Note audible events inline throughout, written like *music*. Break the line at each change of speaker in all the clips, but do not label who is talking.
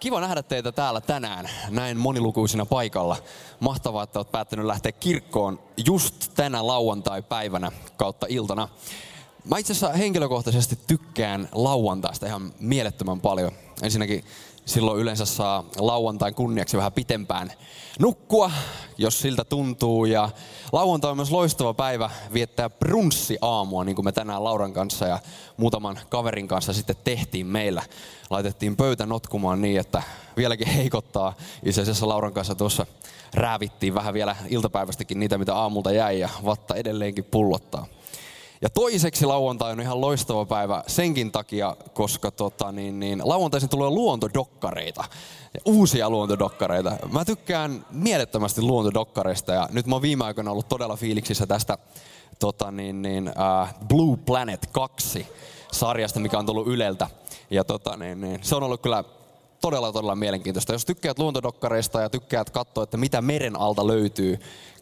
kiva nähdä teitä täällä tänään näin monilukuisina paikalla. Mahtavaa, että olet päättänyt lähteä kirkkoon just tänä lauantai-päivänä kautta iltana. Mä itse asiassa henkilökohtaisesti tykkään lauantaista ihan mielettömän paljon. Ensinnäkin silloin yleensä saa lauantain kunniaksi vähän pitempään nukkua, jos siltä tuntuu. Ja lauantai on myös loistava päivä viettää brunssiaamua, niin kuin me tänään Lauran kanssa ja muutaman kaverin kanssa sitten tehtiin meillä. Laitettiin pöytä notkumaan niin, että vieläkin heikottaa. Itse asiassa Lauran kanssa tuossa räävittiin vähän vielä iltapäivästäkin niitä, mitä aamulta jäi ja vatta edelleenkin pullottaa. Ja toiseksi lauantai on ihan loistava päivä senkin takia, koska tota, niin, niin, lauantaisin tulee luontodokkareita. Uusia luontodokkareita. Mä tykkään mielettömästi luontodokkareista ja nyt mä oon viime aikoina ollut todella fiiliksissä tästä tota, niin, niin, uh, Blue Planet 2 sarjasta, mikä on tullut Yleltä. Ja tota, niin, niin, se on ollut kyllä todella, todella mielenkiintoista. Jos tykkäät luontodokkareista ja tykkäät katsoa, että mitä meren alta löytyy,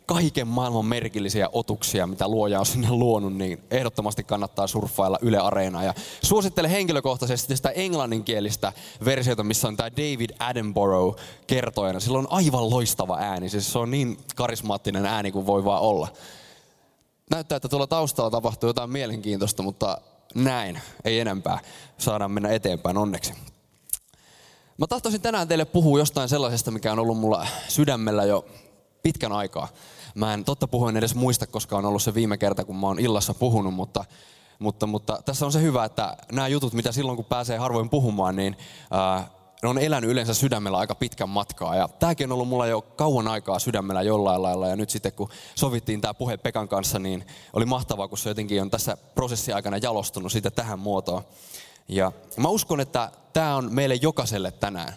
kaiken maailman merkillisiä otuksia, mitä luoja on sinne luonut, niin ehdottomasti kannattaa surffailla Yle Areenaa. Ja suosittelen henkilökohtaisesti sitä englanninkielistä versiota, missä on tämä David Attenborough kertojana. Sillä on aivan loistava ääni, siis se on niin karismaattinen ääni kuin voi vaan olla. Näyttää, että tuolla taustalla tapahtuu jotain mielenkiintoista, mutta näin, ei enempää. Saadaan mennä eteenpäin onneksi. Mä tahtoisin tänään teille puhua jostain sellaisesta, mikä on ollut mulla sydämellä jo pitkän aikaa. Mä en totta puhuen edes muista, koska on ollut se viime kerta, kun mä oon illassa puhunut, mutta, mutta, mutta tässä on se hyvä, että nämä jutut, mitä silloin kun pääsee harvoin puhumaan, niin ää, ne on elänyt yleensä sydämellä aika pitkän matkaa. Ja tämäkin on ollut mulla jo kauan aikaa sydämellä jollain lailla. Ja nyt sitten kun sovittiin tämä puhe Pekan kanssa, niin oli mahtavaa, kun se jotenkin on tässä prosessin aikana jalostunut sitten tähän muotoon. Ja mä uskon, että tämä on meille jokaiselle tänään.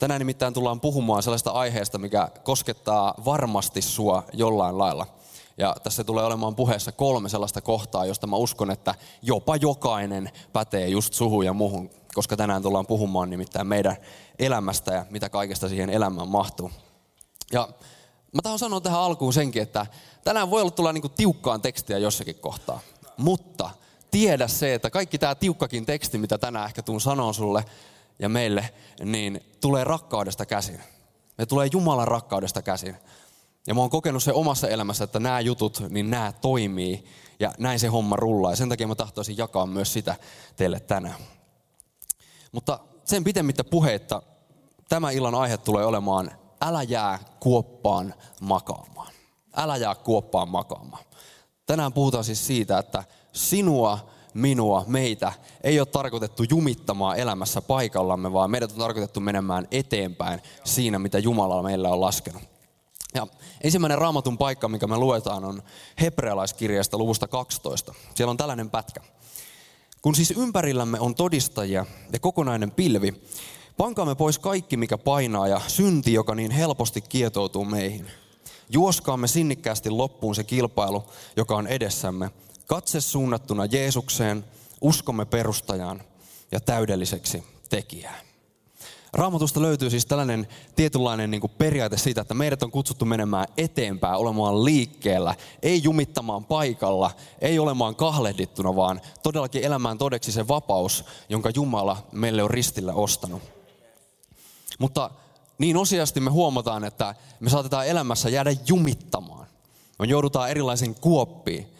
Tänään nimittäin tullaan puhumaan sellaista aiheesta, mikä koskettaa varmasti sua jollain lailla. Ja tässä tulee olemaan puheessa kolme sellaista kohtaa, josta mä uskon, että jopa jokainen pätee just suhu ja muhun, koska tänään tullaan puhumaan nimittäin meidän elämästä ja mitä kaikesta siihen elämään mahtuu. Ja mä tahan sanoa tähän alkuun senkin, että tänään voi olla tulla niinku tiukkaan tekstiä jossakin kohtaa. Mutta tiedä se, että kaikki tämä tiukkakin teksti, mitä tänään ehkä tuun sanoa sulle, ja meille, niin tulee rakkaudesta käsin. Me tulee Jumalan rakkaudesta käsin. Ja mä oon kokenut se omassa elämässä, että nämä jutut, niin nämä toimii ja näin se homma rullaa. Ja sen takia mä tahtoisin jakaa myös sitä teille tänään. Mutta sen pitemmittä puheitta tämä illan aihe tulee olemaan älä jää kuoppaan makaamaan. Älä jää kuoppaan makaamaan. Tänään puhutaan siis siitä, että sinua minua, meitä ei ole tarkoitettu jumittamaan elämässä paikallamme, vaan meidät on tarkoitettu menemään eteenpäin siinä, mitä Jumala meillä on laskenut. Ja ensimmäinen raamatun paikka, mikä me luetaan, on hebrealaiskirjasta luvusta 12. Siellä on tällainen pätkä. Kun siis ympärillämme on todistajia ja kokonainen pilvi, pankaamme pois kaikki, mikä painaa ja synti, joka niin helposti kietoutuu meihin. Juoskaamme sinnikkäästi loppuun se kilpailu, joka on edessämme, Katse suunnattuna Jeesukseen, uskomme perustajaan ja täydelliseksi tekijään. Raamatusta löytyy siis tällainen tietynlainen niin kuin periaate siitä, että meidät on kutsuttu menemään eteenpäin, olemaan liikkeellä, ei jumittamaan paikalla, ei olemaan kahlehdittuna, vaan todellakin elämään todeksi se vapaus, jonka Jumala meille on ristillä ostanut. Mutta niin osiasti me huomataan, että me saatetaan elämässä jäädä jumittamaan. Me joudutaan erilaisiin kuoppiin.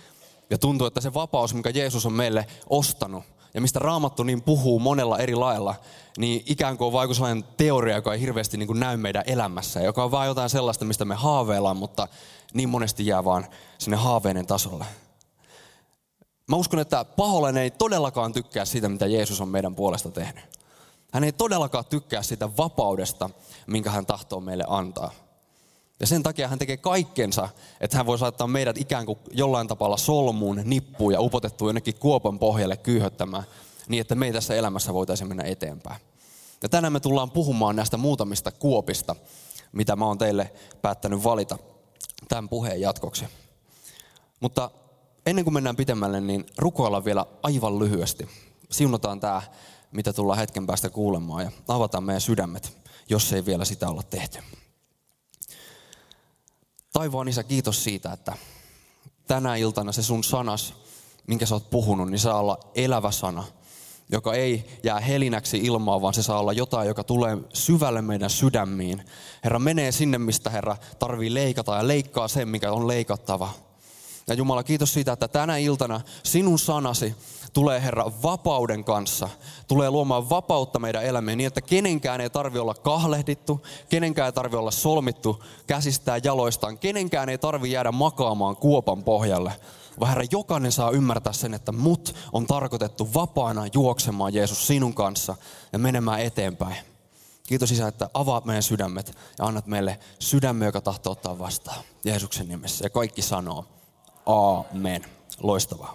Ja tuntuu, että se vapaus, mikä Jeesus on meille ostanut, ja mistä Raamattu niin puhuu monella eri lailla, niin ikään kuin on vain sellainen teoria, joka ei hirveästi niin kuin näy meidän elämässä, joka on vain jotain sellaista, mistä me haaveillaan, mutta niin monesti jää vaan sinne haaveinen tasolle. Mä uskon, että paholainen ei todellakaan tykkää siitä, mitä Jeesus on meidän puolesta tehnyt. Hän ei todellakaan tykkää sitä vapaudesta, minkä hän tahtoo meille antaa. Ja sen takia hän tekee kaikkensa, että hän voi saattaa meidät ikään kuin jollain tavalla solmuun, nippuun ja upotettua jonnekin kuopan pohjalle kyyhöttämään, niin että me ei tässä elämässä voitaisiin mennä eteenpäin. Ja tänään me tullaan puhumaan näistä muutamista kuopista, mitä mä oon teille päättänyt valita tämän puheen jatkoksi. Mutta ennen kuin mennään pitemmälle, niin rukoillaan vielä aivan lyhyesti. Siunataan tämä, mitä tullaan hetken päästä kuulemaan ja avataan meidän sydämet, jos ei vielä sitä olla tehty. Taivaan isä, kiitos siitä, että tänä iltana se sun sanas, minkä sä oot puhunut, niin saa olla elävä sana. joka ei jää helinäksi ilmaa, vaan se saa olla jotain, joka tulee syvälle meidän sydämiin. Herra menee sinne, mistä Herra tarvii leikata ja leikkaa sen, mikä on leikattava. Ja Jumala, kiitos siitä, että tänä iltana sinun sanasi tulee Herra vapauden kanssa, tulee luomaan vapautta meidän elämään niin, että kenenkään ei tarvi olla kahlehdittu, kenenkään ei tarvi olla solmittu käsistään jaloistaan, kenenkään ei tarvi jäädä makaamaan kuopan pohjalle, vaan Herra, jokainen saa ymmärtää sen, että mut on tarkoitettu vapaana juoksemaan Jeesus sinun kanssa ja menemään eteenpäin. Kiitos Isä, että avaat meidän sydämet ja annat meille sydämme, joka tahtoo ottaa vastaan Jeesuksen nimessä. Ja kaikki sanoo, Aamen. Loistavaa.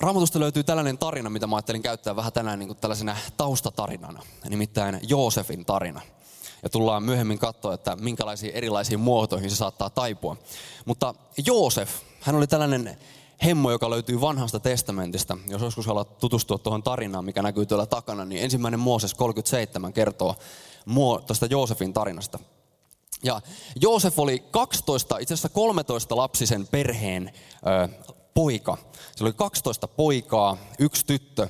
Raamatusta löytyy tällainen tarina, mitä mä ajattelin käyttää vähän tänään niin kuin tällaisena taustatarinana, nimittäin Joosefin tarina. Ja tullaan myöhemmin katsoa, että minkälaisiin erilaisiin muotoihin se saattaa taipua. Mutta Joosef, hän oli tällainen hemmo, joka löytyy vanhasta testamentista. Jos joskus haluat tutustua tuohon tarinaan, mikä näkyy tuolla takana, niin ensimmäinen Mooses 37 kertoo tuosta Joosefin tarinasta. Ja Joosef oli 12, itse asiassa 13 lapsisen perheen poika. Se oli 12 poikaa, yksi tyttö.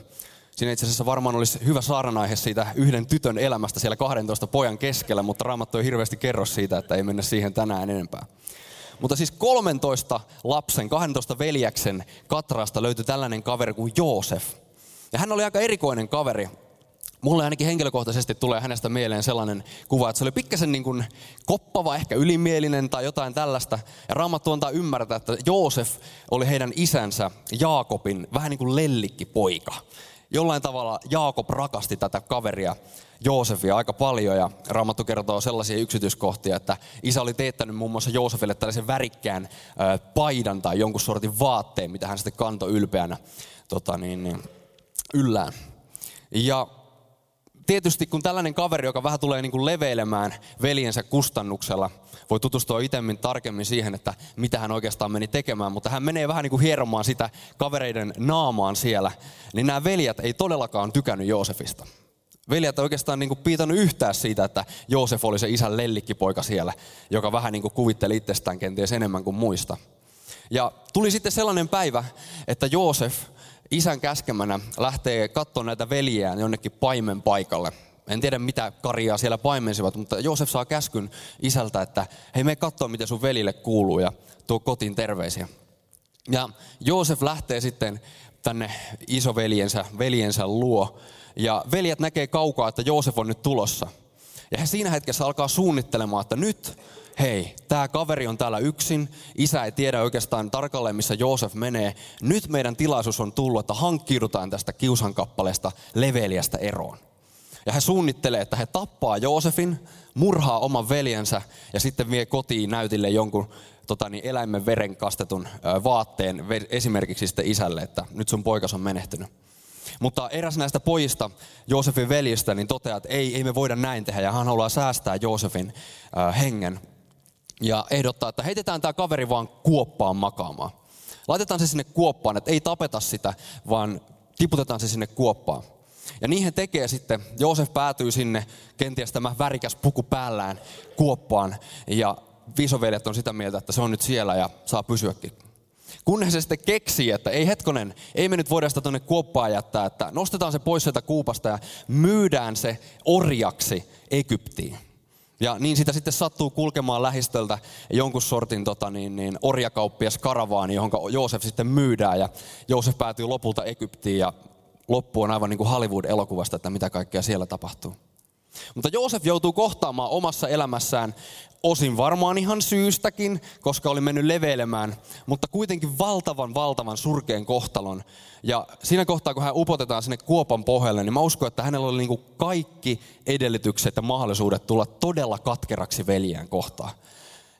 Siinä itse asiassa varmaan olisi hyvä saarnaihe siitä yhden tytön elämästä siellä 12 pojan keskellä, mutta Raamattu ei hirveästi kerro siitä, että ei mennä siihen tänään enempää. Mutta siis 13 lapsen, 12 veljäksen katrasta löytyi tällainen kaveri kuin Joosef. Ja hän oli aika erikoinen kaveri. Mulle ainakin henkilökohtaisesti tulee hänestä mieleen sellainen kuva, että se oli pikkasen niin koppava, ehkä ylimielinen tai jotain tällaista. Ja Raamattu antaa ymmärtää, että Joosef oli heidän isänsä Jaakobin vähän niin kuin lellikkipoika. Jollain tavalla Jaakob rakasti tätä kaveria Joosefia aika paljon ja Raamattu kertoo sellaisia yksityiskohtia, että isä oli teettänyt muun muassa Joosefille tällaisen värikkään paidan tai jonkun sortin vaatteen, mitä hän sitten kantoi ylpeänä tota niin, niin, yllään. Ja tietysti kun tällainen kaveri, joka vähän tulee niin kuin leveilemään veljensä kustannuksella, voi tutustua itsemmin tarkemmin siihen, että mitä hän oikeastaan meni tekemään, mutta hän menee vähän niin kuin hieromaan sitä kavereiden naamaan siellä, niin nämä veljet ei todellakaan tykännyt Joosefista. Veljet ei oikeastaan niin kuin piitannut yhtään siitä, että Joosef oli se isän lellikkipoika siellä, joka vähän niin kuin kuvitteli itsestään kenties enemmän kuin muista. Ja tuli sitten sellainen päivä, että Joosef isän käskemänä lähtee katsomaan näitä veljiään jonnekin paimen paikalle. En tiedä mitä karjaa siellä paimensivat, mutta Joosef saa käskyn isältä, että hei me katsoa miten sun velille kuuluu ja tuo kotiin terveisiä. Ja Joosef lähtee sitten tänne isoveljensä veljensä luo. Ja veljet näkee kaukaa, että Joosef on nyt tulossa. Ja he siinä hetkessä alkaa suunnittelemaan, että nyt hei, tämä kaveri on täällä yksin, isä ei tiedä oikeastaan tarkalleen, missä Joosef menee. Nyt meidän tilaisuus on tullut, että hankkiudutaan tästä kiusankappaleesta leveliästä eroon. Ja he suunnittelee, että he tappaa Joosefin, murhaa oman veljensä ja sitten vie kotiin näytille jonkun tota niin, eläimen veren kastetun vaatteen esimerkiksi sitten isälle, että nyt sun poikas on menehtynyt. Mutta eräs näistä pojista, Joosefin veljistä, niin toteaa, että ei, ei me voida näin tehdä ja hän haluaa säästää Joosefin äh, hengen ja ehdottaa, että heitetään tämä kaveri vaan kuoppaan makaamaan. Laitetaan se sinne kuoppaan, että ei tapeta sitä, vaan tiputetaan se sinne kuoppaan. Ja niin he tekee sitten. Joosef päätyy sinne, kenties tämä värikäs puku päällään kuoppaan. Ja viisoveljet on sitä mieltä, että se on nyt siellä ja saa pysyäkin. Kunnes se sitten keksii, että ei hetkonen, ei me nyt voida sitä tuonne kuoppaan jättää, että nostetaan se pois sieltä kuupasta ja myydään se orjaksi Egyptiin. Ja niin sitä sitten sattuu kulkemaan lähistöltä jonkun sortin tota, niin, niin, orjakauppias karavaani, johon Joosef sitten myydään. Ja Joosef päätyy lopulta Egyptiin ja loppu on aivan niin kuin Hollywood-elokuvasta, että mitä kaikkea siellä tapahtuu. Mutta Joosef joutuu kohtaamaan omassa elämässään osin varmaan ihan syystäkin, koska oli mennyt leveilemään, mutta kuitenkin valtavan, valtavan surkeen kohtalon. Ja siinä kohtaa, kun hän upotetaan sinne kuopan pohjalle, niin mä uskon, että hänellä oli niin kaikki edellytykset ja mahdollisuudet tulla todella katkeraksi veljään kohtaan.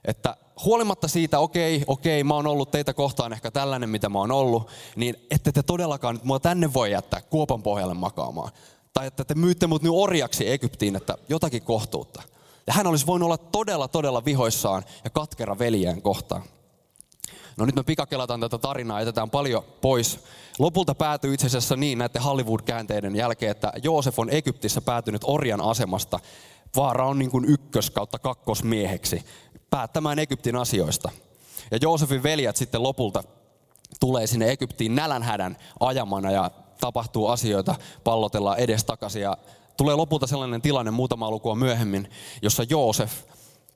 Että huolimatta siitä, okei, okei, mä oon ollut teitä kohtaan ehkä tällainen, mitä mä oon ollut, niin ette te todellakaan nyt mua tänne voi jättää kuopan pohjalle makaamaan. Tai että te myytte mut nyt orjaksi Egyptiin, että jotakin kohtuutta. Ja hän olisi voinut olla todella, todella vihoissaan ja katkera veljään kohtaan. No nyt me pikakelataan tätä tarinaa, jätetään paljon pois. Lopulta päätyy itse asiassa niin näiden Hollywood-käänteiden jälkeen, että Joosef on Egyptissä päätynyt orjan asemasta. Vaara on niin kuin ykkös kautta kakkosmieheksi päättämään Egyptin asioista. Ja Joosefin veljet sitten lopulta tulee sinne Egyptiin nälänhädän ajamana ja tapahtuu asioita, pallotellaan edestakaisin ja tulee lopulta sellainen tilanne muutama lukua myöhemmin, jossa Joosef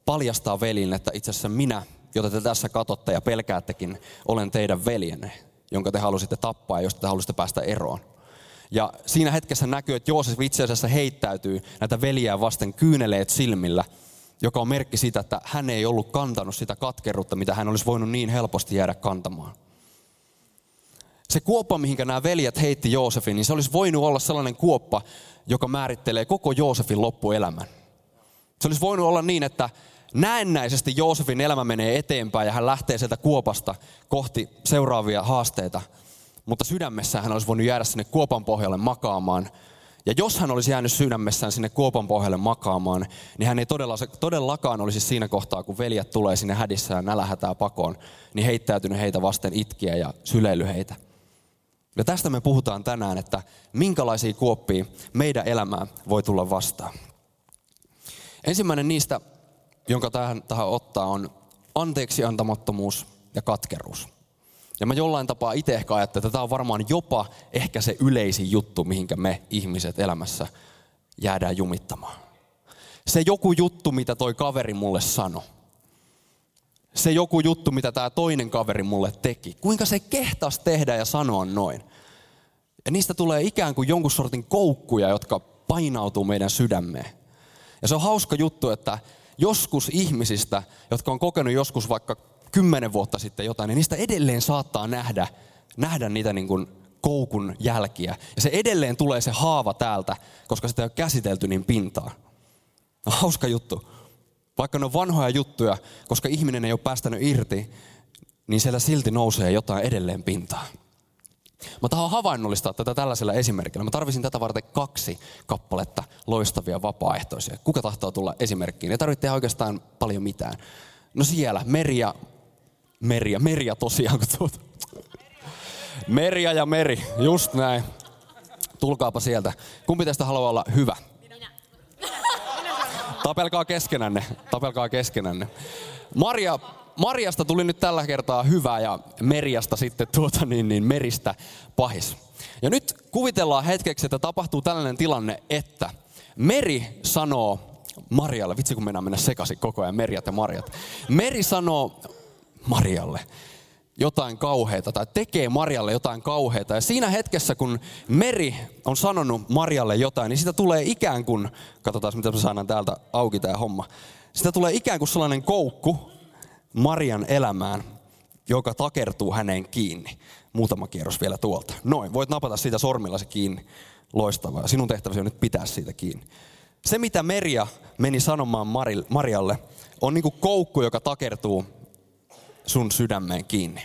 paljastaa velin, että itse asiassa minä, jota te tässä katotte ja pelkäättekin, olen teidän veljenne, jonka te halusitte tappaa josta te halusitte päästä eroon. Ja siinä hetkessä näkyy, että Joosef itse asiassa heittäytyy näitä veljiä vasten kyyneleet silmillä, joka on merkki siitä, että hän ei ollut kantanut sitä katkeruutta, mitä hän olisi voinut niin helposti jäädä kantamaan. Se kuoppa, mihinkä nämä veljet heitti Joosefin, niin se olisi voinut olla sellainen kuoppa, joka määrittelee koko Joosefin loppuelämän. Se olisi voinut olla niin, että näennäisesti Joosefin elämä menee eteenpäin ja hän lähtee sieltä kuopasta kohti seuraavia haasteita. Mutta sydämessä hän olisi voinut jäädä sinne kuopan pohjalle makaamaan. Ja jos hän olisi jäänyt sydämessään sinne kuopan pohjalle makaamaan, niin hän ei todella, todellakaan olisi siinä kohtaa, kun veljet tulee sinne hädissään nälähätää pakoon, niin heittäytynyt heitä vasten itkiä ja syleily heitä. Ja tästä me puhutaan tänään, että minkälaisia kuoppia meidän elämään voi tulla vastaan. Ensimmäinen niistä, jonka tähän, tähän ottaa, on anteeksi antamattomuus ja katkeruus. Ja mä jollain tapaa itse ehkä ajattelen, että tämä on varmaan jopa ehkä se yleisin juttu, mihinkä me ihmiset elämässä jäädään jumittamaan. Se joku juttu, mitä toi kaveri mulle sanoi. Se joku juttu, mitä tämä toinen kaveri mulle teki. Kuinka se kehtas tehdä ja sanoa noin. Ja niistä tulee ikään kuin jonkun sortin koukkuja, jotka painautuu meidän sydämeen. Ja se on hauska juttu, että joskus ihmisistä, jotka on kokenut joskus vaikka kymmenen vuotta sitten jotain, niin niistä edelleen saattaa nähdä, nähdä niitä niin kuin koukun jälkiä. Ja se edelleen tulee se haava täältä, koska sitä ei ole käsitelty niin pintaan. No, hauska juttu. Vaikka ne on vanhoja juttuja, koska ihminen ei ole päästänyt irti, niin siellä silti nousee jotain edelleen pintaan. Mä tahan havainnollistaa tätä tällaisella esimerkillä. Mä tarvisin tätä varten kaksi kappaletta loistavia vapaaehtoisia. Kuka tahtoo tulla esimerkkiin? Ei tarvitse oikeastaan paljon mitään. No siellä, Meria, Meria, Meria tosiaan. Kun tuota. Meria ja Meri, just näin. Tulkaapa sieltä. Kumpi tästä haluaa olla hyvä? Tapelkaa keskenänne, tapelkaa keskenänne. Maria Marjasta tuli nyt tällä kertaa hyvä ja Meriasta sitten tuota niin, niin meristä pahis. Ja nyt kuvitellaan hetkeksi, että tapahtuu tällainen tilanne, että Meri sanoo Marjalle, vitsi kun mennään mennä sekaisin koko ajan, Merjat ja Marjat. Meri sanoo Marjalle jotain kauheita tai tekee Marjalle jotain kauheita. Ja siinä hetkessä, kun Meri on sanonut Marjalle jotain, niin sitä tulee ikään kuin, katsotaan mitä me saadaan täältä auki tämä homma. Sitä tulee ikään kuin sellainen koukku, Marian elämään, joka takertuu häneen kiinni. Muutama kierros vielä tuolta. Noin, voit napata siitä sormillasi kiinni. Loistavaa. Sinun tehtäväsi on nyt pitää siitä kiinni. Se, mitä Meria meni sanomaan Marialle, on niin kuin koukku, joka takertuu sun sydämeen kiinni.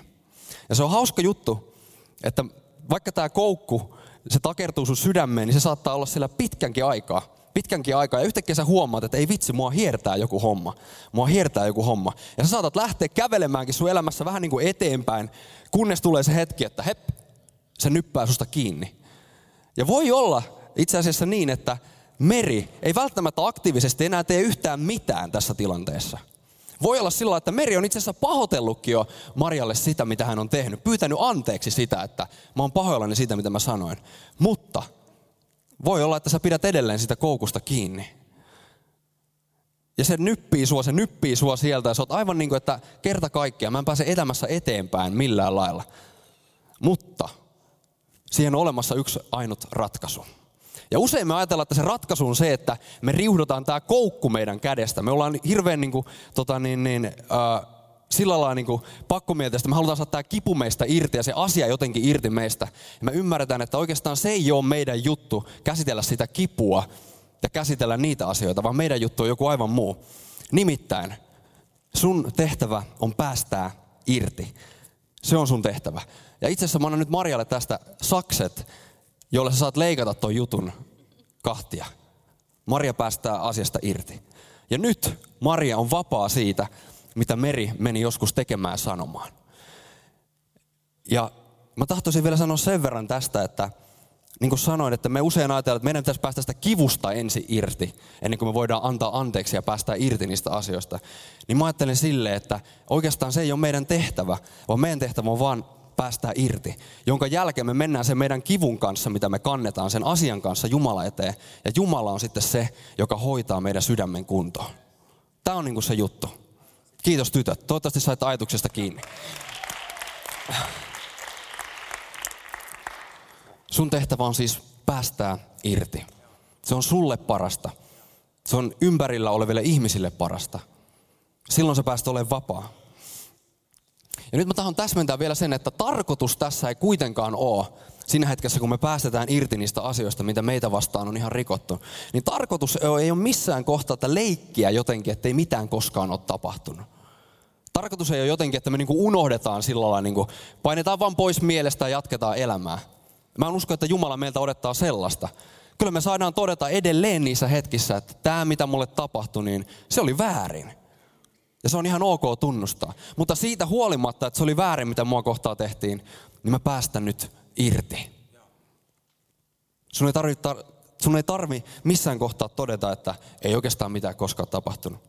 Ja se on hauska juttu, että vaikka tämä koukku, se takertuu sun sydämeen, niin se saattaa olla siellä pitkänkin aikaa pitkänkin aikaa ja yhtäkkiä sä huomaat, että ei vitsi, mua hiertää joku homma. Mua hiertää joku homma. Ja sä saatat lähteä kävelemäänkin sun elämässä vähän niin kuin eteenpäin, kunnes tulee se hetki, että hep, se nyppää susta kiinni. Ja voi olla itse asiassa niin, että Meri ei välttämättä aktiivisesti enää tee yhtään mitään tässä tilanteessa. Voi olla sillä että Meri on itse asiassa pahoitellutkin jo Marjalle sitä, mitä hän on tehnyt. Pyytänyt anteeksi sitä, että mä oon pahoillani siitä, mitä mä sanoin. Mutta voi olla, että sä pidät edelleen sitä koukusta kiinni. Ja se nyppii sua, se nyppii sua sieltä ja sä oot aivan niin kuin, että kerta kaikkiaan mä en pääse elämässä eteenpäin millään lailla. Mutta siihen on olemassa yksi ainut ratkaisu. Ja usein me ajatellaan, että se ratkaisu on se, että me riuhdotaan tämä koukku meidän kädestä. Me ollaan hirveän niin kuin, tota niin, niin, äh, sillä lailla niin kuin että me halutaan saada tämä kipu meistä irti ja se asia jotenkin irti meistä. Ja me ymmärretään, että oikeastaan se ei ole meidän juttu käsitellä sitä kipua ja käsitellä niitä asioita, vaan meidän juttu on joku aivan muu. Nimittäin sun tehtävä on päästää irti. Se on sun tehtävä. Ja itse asiassa mä annan nyt Marjalle tästä sakset, jolle sä saat leikata ton jutun kahtia. Maria päästää asiasta irti. Ja nyt Maria on vapaa siitä, mitä Meri meni joskus tekemään sanomaan. Ja mä tahtoisin vielä sanoa sen verran tästä, että niin kuin sanoin, että me usein ajatellaan, että meidän pitäisi päästä sitä kivusta ensin irti, ennen kuin me voidaan antaa anteeksi ja päästä irti niistä asioista. Niin mä ajattelen silleen, että oikeastaan se ei ole meidän tehtävä, vaan meidän tehtävä on vaan päästää irti, jonka jälkeen me mennään sen meidän kivun kanssa, mitä me kannetaan, sen asian kanssa Jumala eteen. Ja Jumala on sitten se, joka hoitaa meidän sydämen kuntoon. Tämä on niin kuin se juttu. Kiitos tytöt. Toivottavasti sait ajatuksesta kiinni. Sun tehtävä on siis päästää irti. Se on sulle parasta. Se on ympärillä oleville ihmisille parasta. Silloin sä pääst olemaan vapaa. Ja nyt mä tahan täsmentää vielä sen, että tarkoitus tässä ei kuitenkaan ole siinä hetkessä, kun me päästetään irti niistä asioista, mitä meitä vastaan on ihan rikottu. Niin tarkoitus ei ole missään kohtaa, että leikkiä jotenkin, ettei mitään koskaan ole tapahtunut. Tarkoitus ei ole jotenkin, että me niinku unohdetaan sillä lailla, niinku, painetaan vaan pois mielestä ja jatketaan elämää. Mä en usko, että Jumala meiltä odottaa sellaista. Kyllä me saadaan todeta edelleen niissä hetkissä, että tämä mitä mulle tapahtui, niin se oli väärin. Ja se on ihan ok tunnustaa. Mutta siitä huolimatta, että se oli väärin, mitä mua kohtaa tehtiin, niin mä päästän nyt irti. Sun ei tarvi, tar- sun ei tarvi missään kohtaa todeta, että ei oikeastaan mitään koskaan tapahtunut.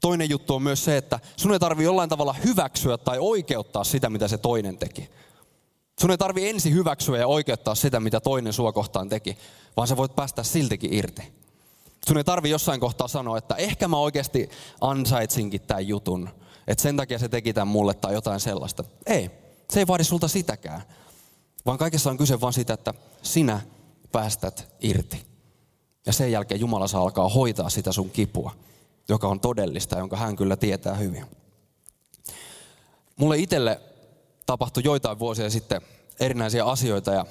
Toinen juttu on myös se, että sun ei tarvi jollain tavalla hyväksyä tai oikeuttaa sitä, mitä se toinen teki. Sun ei tarvi ensin hyväksyä ja oikeuttaa sitä, mitä toinen sua kohtaan teki, vaan sä voit päästä siltikin irti. Sun ei tarvi jossain kohtaa sanoa, että ehkä mä oikeasti ansaitsinkin tämän jutun, että sen takia se teki tämän mulle tai jotain sellaista. Ei, se ei vaadi sulta sitäkään, vaan kaikessa on kyse vain siitä, että sinä päästät irti. Ja sen jälkeen Jumala saa alkaa hoitaa sitä sun kipua, joka on todellista, jonka hän kyllä tietää hyvin. Mulle itselle tapahtui joitain vuosia sitten erinäisiä asioita ja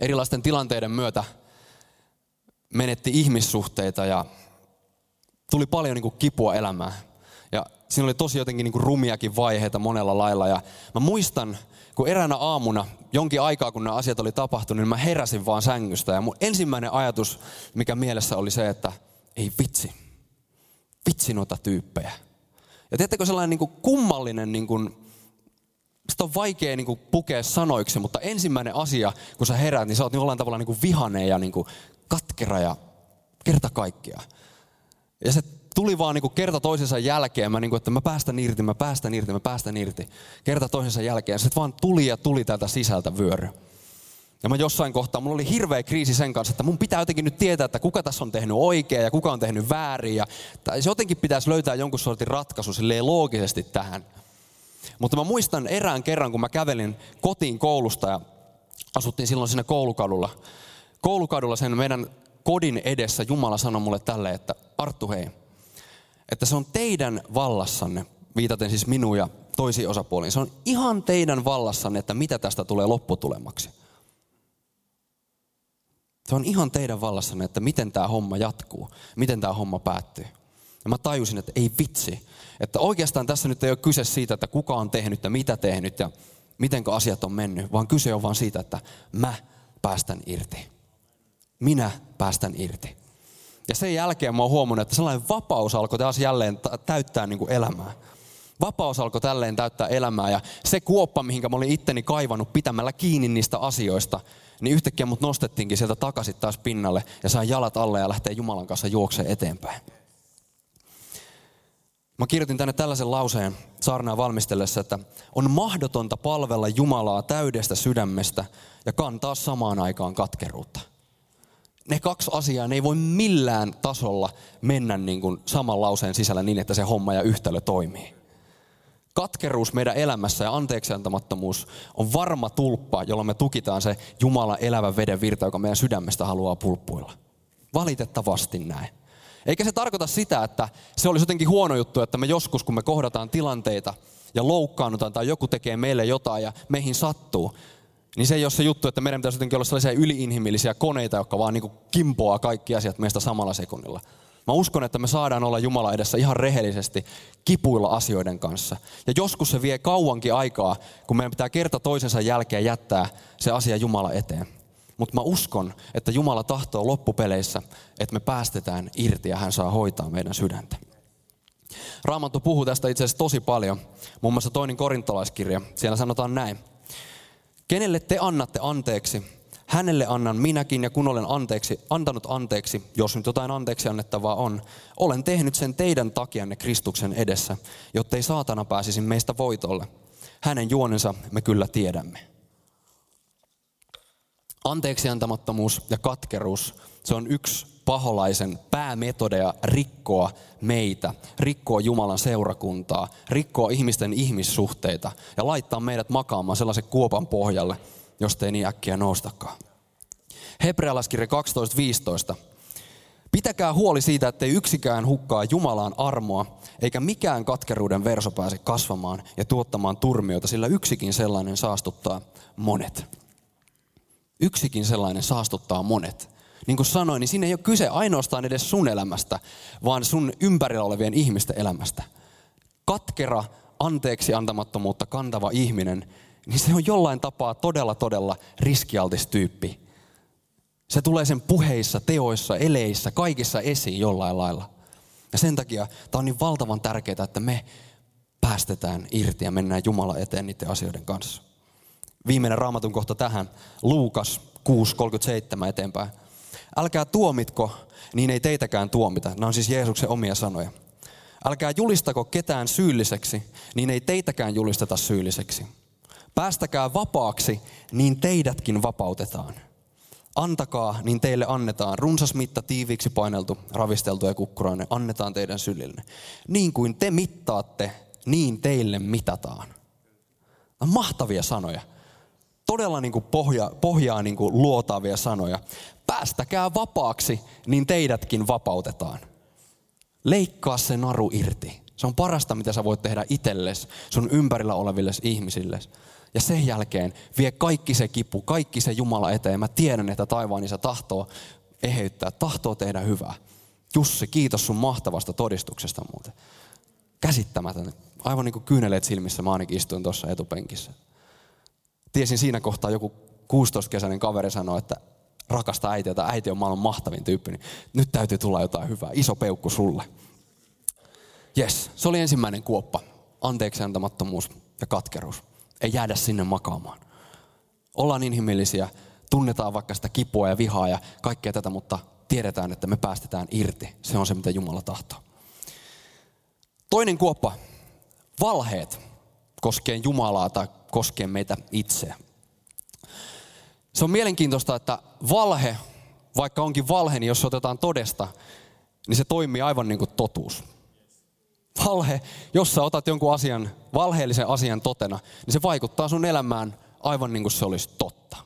erilaisten tilanteiden myötä menetti ihmissuhteita ja tuli paljon niin kuin kipua elämään. Ja siinä oli tosi jotenkin niin kuin rumiakin vaiheita monella lailla. Ja mä muistan, kun eräänä aamuna, jonkin aikaa kun nämä asiat oli tapahtunut, niin mä heräsin vaan sängystä. Ja mun ensimmäinen ajatus, mikä mielessä oli se, että ei vitsi, vitsi noita tyyppejä. Ja tiedättekö sellainen niin kuin kummallinen niin kuin sitä on vaikea niin kuin, pukea sanoiksi, mutta ensimmäinen asia, kun sä herät, niin sä oot jollain tavalla niin kuin vihane ja niin kuin, katkera ja kerta kaikkea. Ja se tuli vaan niin kuin kerta toisensa jälkeen, mä niin kuin, että mä päästän irti, mä päästän irti, mä päästän irti. Kerta toisensa jälkeen. Se vaan tuli ja tuli täältä sisältä vyöry. Ja mä jossain kohtaa, mulla oli hirveä kriisi sen kanssa, että mun pitää jotenkin nyt tietää, että kuka tässä on tehnyt oikein ja kuka on tehnyt väärin. Ja, tai se jotenkin pitäisi löytää jonkun sortin ratkaisu silleen loogisesti tähän. Mutta mä muistan erään kerran, kun mä kävelin kotiin koulusta ja asuttiin silloin siinä koulukadulla. Koulukadulla sen meidän kodin edessä Jumala sanoi mulle tälle, että Arttu hei, että se on teidän vallassanne, viitaten siis minuun ja toisiin osapuoliin. Se on ihan teidän vallassanne, että mitä tästä tulee lopputulemaksi. Se on ihan teidän vallassanne, että miten tämä homma jatkuu, miten tämä homma päättyy. Ja mä tajusin, että ei vitsi, että oikeastaan tässä nyt ei ole kyse siitä, että kuka on tehnyt ja mitä tehnyt ja miten asiat on mennyt, vaan kyse on vaan siitä, että mä päästän irti. Minä päästän irti. Ja sen jälkeen mä oon huomannut, että sellainen vapaus alkoi taas jälleen täyttää niin kuin elämää. Vapaus alkoi tälleen täyttää elämää ja se kuoppa, mihinkä mä olin itteni kaivannut pitämällä kiinni niistä asioista, niin yhtäkkiä mut nostettiinkin sieltä takaisin taas pinnalle ja sain jalat alle ja lähtee Jumalan kanssa juokseen eteenpäin. Mä kirjoitin tänne tällaisen lauseen saarnaa valmistellessa, että on mahdotonta palvella Jumalaa täydestä sydämestä ja kantaa samaan aikaan katkeruutta. Ne kaksi asiaa ne ei voi millään tasolla mennä niin kuin saman lauseen sisällä niin, että se homma ja yhtälö toimii. Katkeruus meidän elämässä ja anteeksiantamattomuus on varma tulppa, jolla me tukitaan se Jumalan elävän veden virta, joka meidän sydämestä haluaa pulppuilla. Valitettavasti näin. Eikä se tarkoita sitä, että se olisi jotenkin huono juttu, että me joskus, kun me kohdataan tilanteita ja loukkaannutaan tai joku tekee meille jotain ja meihin sattuu, niin se ei ole se juttu, että meidän pitäisi jotenkin olla sellaisia yliinhimillisiä koneita, jotka vaan niin kimpoaa kaikki asiat meistä samalla sekunnilla. Mä uskon, että me saadaan olla Jumala edessä ihan rehellisesti kipuilla asioiden kanssa. Ja joskus se vie kauankin aikaa, kun meidän pitää kerta toisensa jälkeen jättää se asia Jumala eteen. Mutta mä uskon, että Jumala tahtoo loppupeleissä, että me päästetään irti ja hän saa hoitaa meidän sydäntä. Raamattu puhuu tästä itse asiassa tosi paljon. Muun muassa toinen korintolaiskirja. Siellä sanotaan näin. Kenelle te annatte anteeksi, hänelle annan minäkin ja kun olen anteeksi, antanut anteeksi, jos nyt jotain anteeksi annettavaa on, olen tehnyt sen teidän takianne Kristuksen edessä, jottei saatana pääsisi meistä voitolle. hänen juonensa me kyllä tiedämme. Anteeksiantamattomuus ja katkeruus, se on yksi paholaisen päämetodeja rikkoa meitä, rikkoa Jumalan seurakuntaa, rikkoa ihmisten ihmissuhteita ja laittaa meidät makaamaan sellaisen kuopan pohjalle, josta ei niin äkkiä noustakaan. Hebrealaiskirja 12.15. Pitäkää huoli siitä, ettei yksikään hukkaa Jumalaan armoa, eikä mikään katkeruuden verso pääse kasvamaan ja tuottamaan turmioita, sillä yksikin sellainen saastuttaa monet. Yksikin sellainen saastuttaa monet. Niin kuin sanoin, niin siinä ei ole kyse ainoastaan edes sun elämästä, vaan sun ympärillä olevien ihmisten elämästä. Katkera, anteeksi antamattomuutta kantava ihminen, niin se on jollain tapaa todella, todella riskialtis tyyppi. Se tulee sen puheissa, teoissa, eleissä, kaikissa esiin jollain lailla. Ja sen takia tämä on niin valtavan tärkeää, että me päästetään irti ja mennään Jumala eteen niiden asioiden kanssa. Viimeinen raamatun kohta tähän, Luukas 6.37 eteenpäin. Älkää tuomitko, niin ei teitäkään tuomita. Nämä on siis Jeesuksen omia sanoja. Älkää julistako ketään syylliseksi, niin ei teitäkään julisteta syylliseksi. Päästäkää vapaaksi, niin teidätkin vapautetaan. Antakaa, niin teille annetaan. Runsas mitta tiiviiksi paineltu, ravisteltu ja kukkurainen annetaan teidän sylille. Niin kuin te mittaatte, niin teille mitataan. Mahtavia sanoja. Todella niin kuin pohja, pohjaa niin kuin luotaavia sanoja. Päästäkää vapaaksi, niin teidätkin vapautetaan. Leikkaa se naru irti. Se on parasta, mitä sä voit tehdä itsellesi, sun ympärillä oleville ihmisille. Ja sen jälkeen vie kaikki se kipu, kaikki se Jumala eteen. Mä tiedän, että taivaan isä tahtoo eheyttää, tahtoo tehdä hyvää. Jussi, kiitos sun mahtavasta todistuksesta muuten. Käsittämätön. Aivan niin kuin kyyneleet silmissä mä ainakin istuin tuossa etupenkissä. Tiesin siinä kohtaa joku 16-kesäinen kaveri sanoi, että rakasta äitiä tai äiti on maailman mahtavin tyyppi, niin nyt täytyy tulla jotain hyvää. Iso peukku sulle. Yes, se oli ensimmäinen kuoppa. Anteeksi antamattomuus ja katkeruus. Ei jäädä sinne makaamaan. Ollaan inhimillisiä, tunnetaan vaikka sitä kipua ja vihaa ja kaikkea tätä, mutta tiedetään, että me päästetään irti. Se on se, mitä Jumala tahtoo. Toinen kuoppa, valheet koskee Jumalaa tai koskee meitä itseä. Se on mielenkiintoista, että valhe, vaikka onkin valhe, niin jos se otetaan todesta, niin se toimii aivan niin kuin totuus. Valhe, jos sä otat jonkun asian, valheellisen asian totena, niin se vaikuttaa sun elämään aivan niin kuin se olisi totta.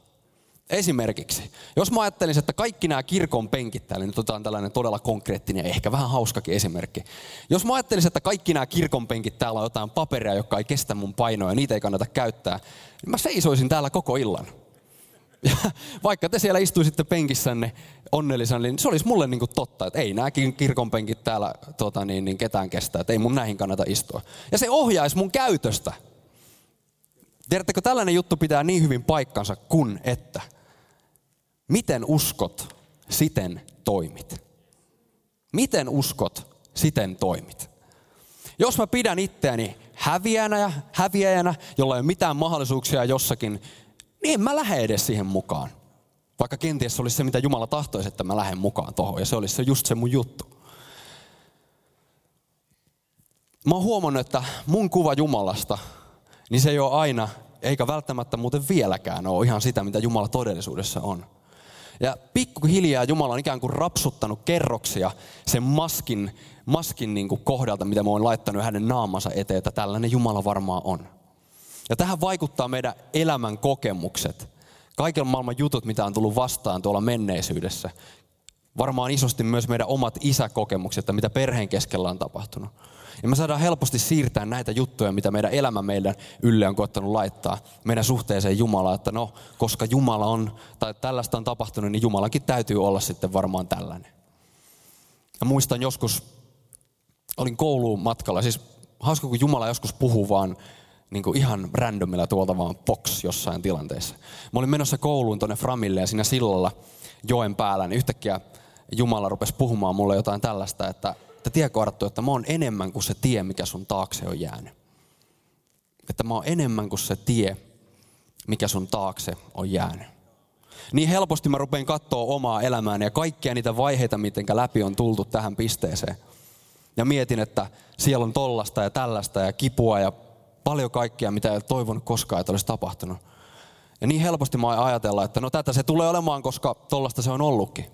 Esimerkiksi, jos mä ajattelisin, että kaikki nämä kirkon penkit täällä, nyt otetaan tällainen todella konkreettinen ja ehkä vähän hauskakin esimerkki. Jos mä ajattelisin, että kaikki nämä kirkon penkit täällä on jotain paperia, joka ei kestä mun painoa ja niitä ei kannata käyttää, niin mä seisoisin täällä koko illan. Ja *laughs* vaikka te siellä istuisitte penkissänne onnellisena, niin se olisi mulle niin kuin totta, että ei nämä kirkonpenkit täällä tota niin, niin ketään kestää, että ei mun näihin kannata istua. Ja se ohjaisi mun käytöstä. Tiedättekö, tällainen juttu pitää niin hyvin paikkansa kun että. Miten uskot, siten toimit. Miten uskot, siten toimit. Jos mä pidän itseäni häviänä ja häviäjänä, jolla ei ole mitään mahdollisuuksia jossakin niin en mä lähde edes siihen mukaan. Vaikka kenties se olisi se, mitä Jumala tahtoisi, että mä lähden mukaan tuohon. Ja se olisi se just se mun juttu. Mä oon huomannut, että mun kuva Jumalasta, niin se ei ole aina, eikä välttämättä muuten vieläkään ole ihan sitä, mitä Jumala todellisuudessa on. Ja pikkuhiljaa Jumala on ikään kuin rapsuttanut kerroksia sen maskin, maskin niin kuin kohdalta, mitä mä oon laittanut hänen naamansa eteen, että tällainen Jumala varmaan on. Ja tähän vaikuttaa meidän elämän kokemukset. Kaiken maailman jutut, mitä on tullut vastaan tuolla menneisyydessä. Varmaan isosti myös meidän omat isäkokemukset, että mitä perheen keskellä on tapahtunut. Ja me saadaan helposti siirtää näitä juttuja, mitä meidän elämä meidän ylle on koettanut laittaa meidän suhteeseen Jumalaan, että no, koska Jumala on, tai tällaista on tapahtunut, niin Jumalankin täytyy olla sitten varmaan tällainen. Ja muistan joskus, olin kouluun matkalla, siis hauska kun Jumala joskus puhuu vaan niin kuin ihan randomilla tuolta vaan box jossain tilanteessa. Mä olin menossa kouluun tuonne Framille ja siinä sillalla joen päällä, niin yhtäkkiä Jumala rupesi puhumaan mulle jotain tällaista, että, että tiedätkö Arttu, että mä oon enemmän kuin se tie, mikä sun taakse on jäänyt. Että mä oon enemmän kuin se tie, mikä sun taakse on jäänyt. Niin helposti mä rupean katsoa omaa elämääni ja kaikkia niitä vaiheita, miten läpi on tultu tähän pisteeseen. Ja mietin, että siellä on tollasta ja tällaista ja kipua ja paljon kaikkea, mitä ei toivonut koskaan, että olisi tapahtunut. Ja niin helposti mä ajatella, että no tätä se tulee olemaan, koska tollasta se on ollutkin.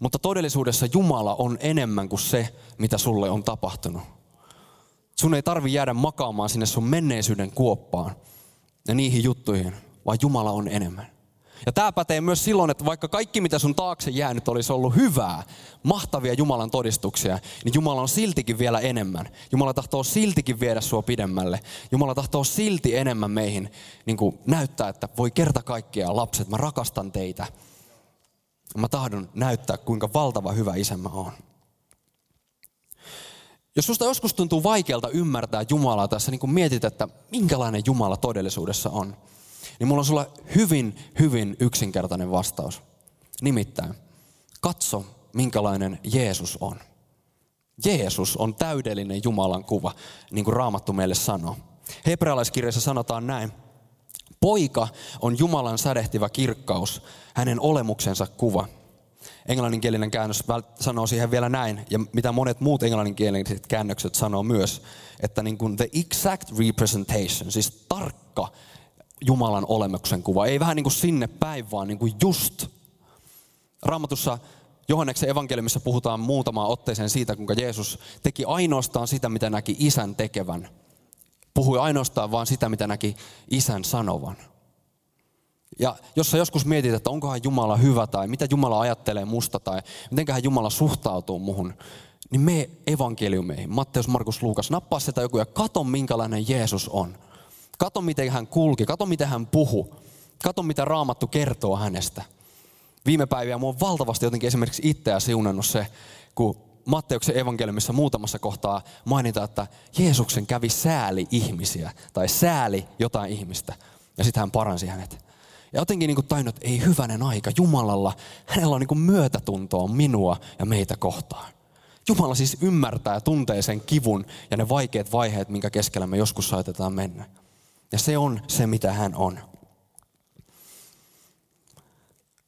Mutta todellisuudessa Jumala on enemmän kuin se, mitä sulle on tapahtunut. Sun ei tarvi jäädä makaamaan sinne sun menneisyyden kuoppaan ja niihin juttuihin, vaan Jumala on enemmän. Ja tämä pätee myös silloin, että vaikka kaikki mitä sun taakse jäänyt olisi ollut hyvää, mahtavia Jumalan todistuksia, niin Jumala on siltikin vielä enemmän. Jumala tahtoo siltikin viedä sua pidemmälle. Jumala tahtoo silti enemmän meihin niin kuin näyttää, että voi kerta kaikkiaan lapset, mä rakastan teitä. Mä tahdon näyttää, kuinka valtava hyvä isä mä oon. Jos susta joskus tuntuu vaikealta ymmärtää Jumalaa tässä, niin kun mietit, että minkälainen Jumala todellisuudessa on, niin mulla on sulla hyvin, hyvin yksinkertainen vastaus. Nimittäin, katso minkälainen Jeesus on. Jeesus on täydellinen Jumalan kuva, niin kuin Raamattu meille sanoo. Hebrealaiskirjassa sanotaan näin. Poika on Jumalan sädehtivä kirkkaus, hänen olemuksensa kuva. Englanninkielinen käännös sanoo siihen vielä näin, ja mitä monet muut englanninkieliset käännökset sanoo myös, että niin kuin the exact representation, siis tarkka Jumalan olemuksen kuva. Ei vähän niin kuin sinne päin, vaan niin kuin just. Raamatussa Johanneksen evankeliumissa puhutaan muutamaan otteeseen siitä, kuinka Jeesus teki ainoastaan sitä, mitä näki isän tekevän. Puhui ainoastaan vaan sitä, mitä näki isän sanovan. Ja jos sä joskus mietit, että onkohan Jumala hyvä tai mitä Jumala ajattelee musta tai mitenköhän Jumala suhtautuu muhun, niin me evankeliumeihin, Matteus, Markus, Luukas, nappaa sitä joku ja kato minkälainen Jeesus on. Kato miten hän kulki, kato miten hän puhu, kato mitä Raamattu kertoo hänestä. Viime päiviä mua on valtavasti jotenkin esimerkiksi itseä siunannut se, kun Matteuksen evankeliumissa muutamassa kohtaa mainitaan, että Jeesuksen kävi sääli ihmisiä tai sääli jotain ihmistä ja sitten hän paransi hänet. Ja jotenkin niin tainut, että ei hyvänen aika, Jumalalla, hänellä on niin myötätuntoa minua ja meitä kohtaan. Jumala siis ymmärtää ja tuntee sen kivun ja ne vaikeat vaiheet, minkä keskellä me joskus saatetaan mennä. Ja se on se, mitä hän on.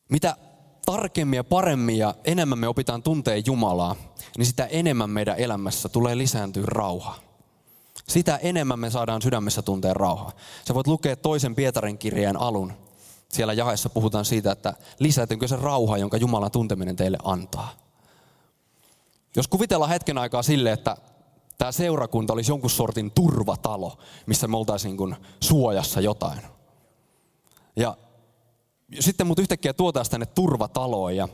Mitä tarkemmin ja paremmin ja enemmän me opitaan tuntee Jumalaa, niin sitä enemmän meidän elämässä tulee lisääntyä rauha. Sitä enemmän me saadaan sydämessä tuntea rauhaa. Sä voit lukea toisen Pietarin kirjeen alun. Siellä jaheessa puhutaan siitä, että lisätynkö se rauha, jonka Jumalan tunteminen teille antaa. Jos kuvitellaan hetken aikaa sille, että tämä seurakunta olisi jonkun sortin turvatalo, missä me oltaisiin niin suojassa jotain. Ja sitten mut yhtäkkiä tuotaisiin tänne turvataloon ja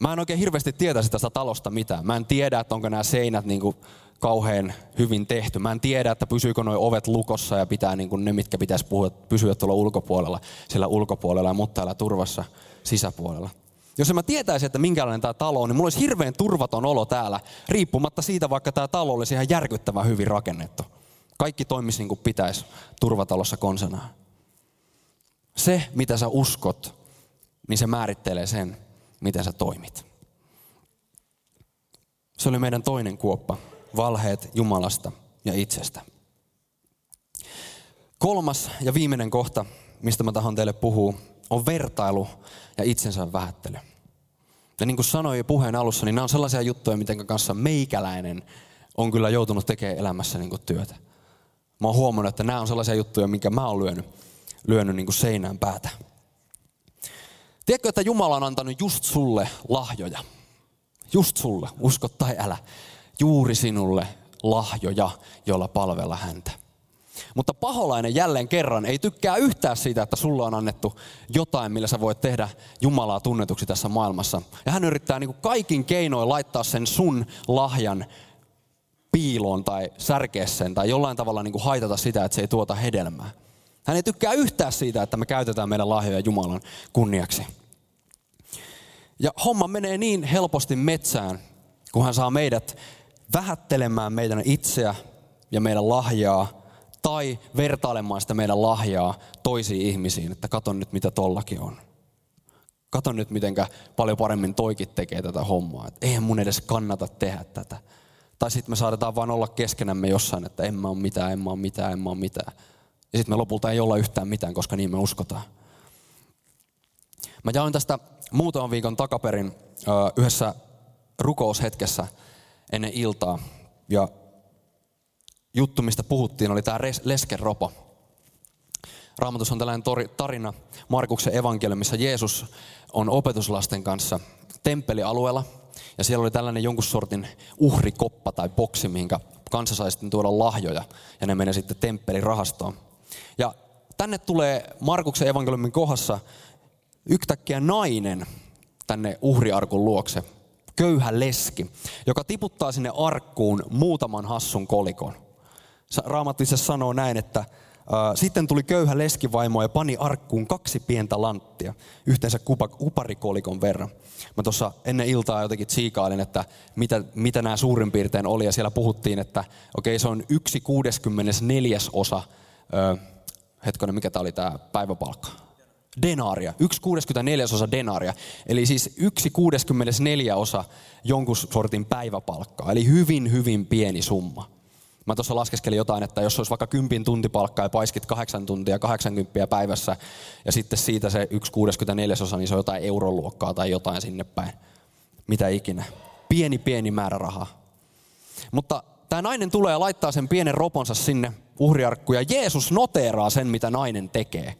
mä en oikein hirveästi tietäisi tästä talosta mitään. Mä en tiedä, että onko nämä seinät niin kuin kauhean hyvin tehty. Mä en tiedä, että pysyykö nuo ovet lukossa ja pitää niin kuin ne, mitkä pitäisi puhua, pysyä tuolla ulkopuolella, siellä ulkopuolella ja mutta täällä turvassa sisäpuolella. Jos mä tietäisin, että minkälainen tämä talo on, niin mulla olisi hirveän turvaton olo täällä, riippumatta siitä, vaikka tämä talo olisi ihan järkyttävän hyvin rakennettu. Kaikki toimisi niin kuin pitäisi turvatalossa konsanaan. Se, mitä sä uskot, niin se määrittelee sen, miten sä toimit. Se oli meidän toinen kuoppa, valheet Jumalasta ja itsestä. Kolmas ja viimeinen kohta, mistä mä tahon teille puhua, on vertailu ja itsensä vähättely. Ja niin kuin sanoin jo puheen alussa, niin nämä on sellaisia juttuja, miten kanssa meikäläinen on kyllä joutunut tekemään elämässä niin kuin työtä. Mä oon huomannut, että nämä on sellaisia juttuja, minkä mä oon lyönyt, lyönyt niin kuin seinään päätä. Tiedätkö, että Jumala on antanut just sulle lahjoja? Just sulle, usko tai älä. Juuri sinulle lahjoja, joilla palvella häntä. Mutta paholainen jälleen kerran ei tykkää yhtään siitä, että sulla on annettu jotain, millä sä voit tehdä Jumalaa tunnetuksi tässä maailmassa. Ja hän yrittää niin kaikin keinoin laittaa sen sun lahjan piiloon tai särkeä sen tai jollain tavalla niin kuin haitata sitä, että se ei tuota hedelmää. Hän ei tykkää yhtään siitä, että me käytetään meidän lahjoja Jumalan kunniaksi. Ja homma menee niin helposti metsään, kun hän saa meidät vähättelemään meidän itseä ja meidän lahjaa tai vertailemaan sitä meidän lahjaa toisiin ihmisiin, että katon nyt mitä tollakin on. Katon nyt mitenkä paljon paremmin toikit tekee tätä hommaa. Että eihän mun edes kannata tehdä tätä. Tai sitten me saadetaan vaan olla keskenämme jossain, että en mä ole mitään, en mä ole mitään, en mä ole mitään. Ja sitten me lopulta ei olla yhtään mitään, koska niin me uskotaan. Mä jaoin tästä muutaman viikon takaperin yhdessä rukoushetkessä ennen iltaa. Ja juttu, mistä puhuttiin, oli tämä leskeropo. Raamatus on tällainen tarina Markuksen evankeliumissa. Jeesus on opetuslasten kanssa temppelialueella. Ja siellä oli tällainen jonkun sortin uhrikoppa tai boksi, mihinkä kansa sai sitten tuoda lahjoja. Ja ne menee sitten temppelin rahastoon. Ja tänne tulee Markuksen evankeliumin kohdassa yhtäkkiä nainen tänne uhriarkun luokse. Köyhä leski, joka tiputtaa sinne arkkuun muutaman hassun kolikon. Raamattu itse sanoo näin, että sitten tuli köyhä leskivaimo ja pani arkkuun kaksi pientä lanttia, yhteensä kuparikolikon verran. Mä tuossa ennen iltaa jotenkin tsiikailin, että mitä, mitä nämä suurin piirtein oli, ja siellä puhuttiin, että okei, okay, se on yksi 64 osa, ö, hetkonen, mikä tämä oli tämä päiväpalkka? Denaaria, yksi 64 osa denaaria, eli siis yksi 64 osa jonkun sortin päiväpalkkaa, eli hyvin, hyvin pieni summa. Mä tuossa laskeskelin jotain, että jos olisi vaikka kympin tuntipalkka ja paiskit kahdeksan tuntia, 80 päivässä ja sitten siitä se yksi 64 osa, niin se on jotain euroluokkaa tai jotain sinne päin. Mitä ikinä. Pieni, pieni määrä rahaa. Mutta tämä nainen tulee ja laittaa sen pienen roponsa sinne uhriarkkuun ja Jeesus noteeraa sen, mitä nainen tekee.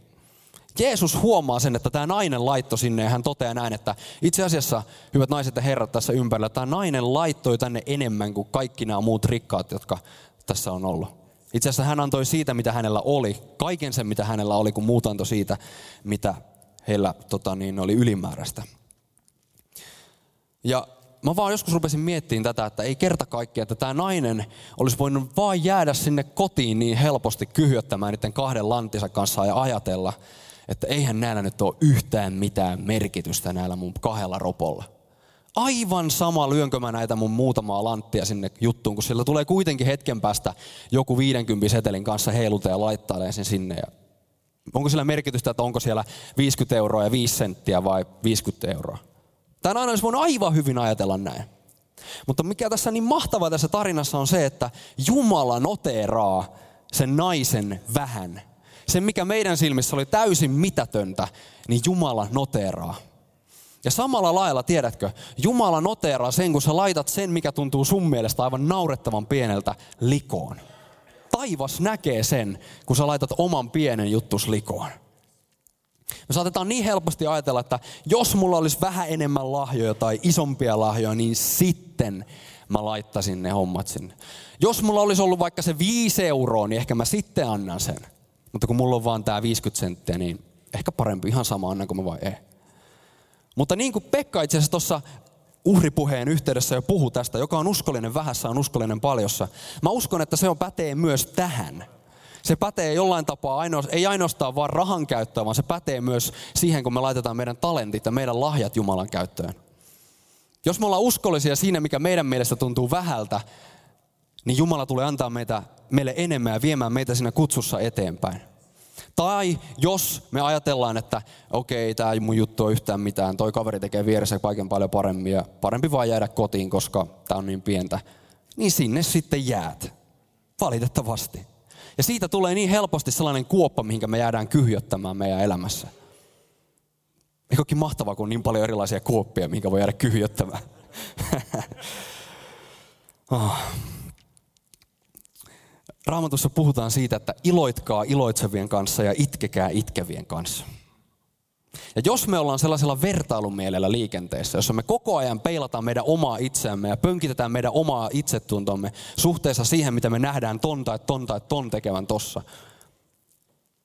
Jeesus huomaa sen, että tämä nainen laitto sinne ja hän toteaa näin, että itse asiassa, hyvät naiset ja herrat tässä ympärillä, tämä nainen laittoi tänne enemmän kuin kaikki nämä muut rikkaat, jotka tässä on ollut. Itse asiassa hän antoi siitä, mitä hänellä oli, kaiken sen, mitä hänellä oli, kun muut antoi siitä, mitä heillä tota, niin, oli ylimääräistä. Ja mä vaan joskus rupesin miettimään tätä, että ei kerta kaikkiaan, että tämä nainen olisi voinut vaan jäädä sinne kotiin niin helposti kyhyöttämään niiden kahden lanttinsa kanssa ja ajatella, että eihän näillä nyt ole yhtään mitään merkitystä näillä mun kahdella ropolla aivan sama lyönkö mä näitä mun muutamaa lanttia sinne juttuun, kun sillä tulee kuitenkin hetken päästä joku 50 setelin kanssa heiluta ja laittaa sen sinne. Ja onko sillä merkitystä, että onko siellä 50 euroa ja 5 senttiä vai 50 euroa? Tämä aina olisi voinut aivan hyvin ajatella näin. Mutta mikä tässä niin mahtavaa tässä tarinassa on se, että Jumala noteeraa sen naisen vähän. Se, mikä meidän silmissä oli täysin mitätöntä, niin Jumala noteeraa. Ja samalla lailla, tiedätkö, Jumala noteeraa sen, kun sä laitat sen, mikä tuntuu sun mielestä aivan naurettavan pieneltä, likoon. Taivas näkee sen, kun sä laitat oman pienen juttus likoon. Me saatetaan niin helposti ajatella, että jos mulla olisi vähän enemmän lahjoja tai isompia lahjoja, niin sitten mä laittaisin ne hommat sinne. Jos mulla olisi ollut vaikka se 5 euroa, niin ehkä mä sitten annan sen. Mutta kun mulla on vaan tämä 50 senttiä, niin ehkä parempi ihan sama annanko mä vai ei. Mutta niin kuin Pekka itse asiassa tuossa uhripuheen yhteydessä jo puhu tästä, joka on uskollinen vähässä, on uskollinen paljossa. Mä uskon, että se on pätee myös tähän. Se pätee jollain tapaa, ei ainoastaan vaan rahan käyttöön, vaan se pätee myös siihen, kun me laitetaan meidän talentit ja meidän lahjat Jumalan käyttöön. Jos me ollaan uskollisia siinä, mikä meidän mielestä tuntuu vähältä, niin Jumala tulee antaa meitä, meille enemmän ja viemään meitä siinä kutsussa eteenpäin. Tai jos me ajatellaan, että okei, okay, tämä mun juttu on yhtään mitään, toi kaveri tekee vieressä kaiken paljon paremmin ja parempi vaan jäädä kotiin, koska tämä on niin pientä, niin sinne sitten jäät. Valitettavasti. Ja siitä tulee niin helposti sellainen kuoppa, mihinkä me jäädään kyhjöttämään meidän elämässä. Eikö olekin mahtavaa, kun on niin paljon erilaisia kuoppia, mihinkä voi jäädä kyhjöttämään. oh. *laughs* Raamatussa puhutaan siitä, että iloitkaa iloitsevien kanssa ja itkekää itkevien kanssa. Ja jos me ollaan sellaisella vertailumielellä liikenteessä, jossa me koko ajan peilataan meidän omaa itseämme ja pönkitetään meidän omaa itsetuntomme suhteessa siihen, mitä me nähdään ton tai ton tai ton tekevän tossa,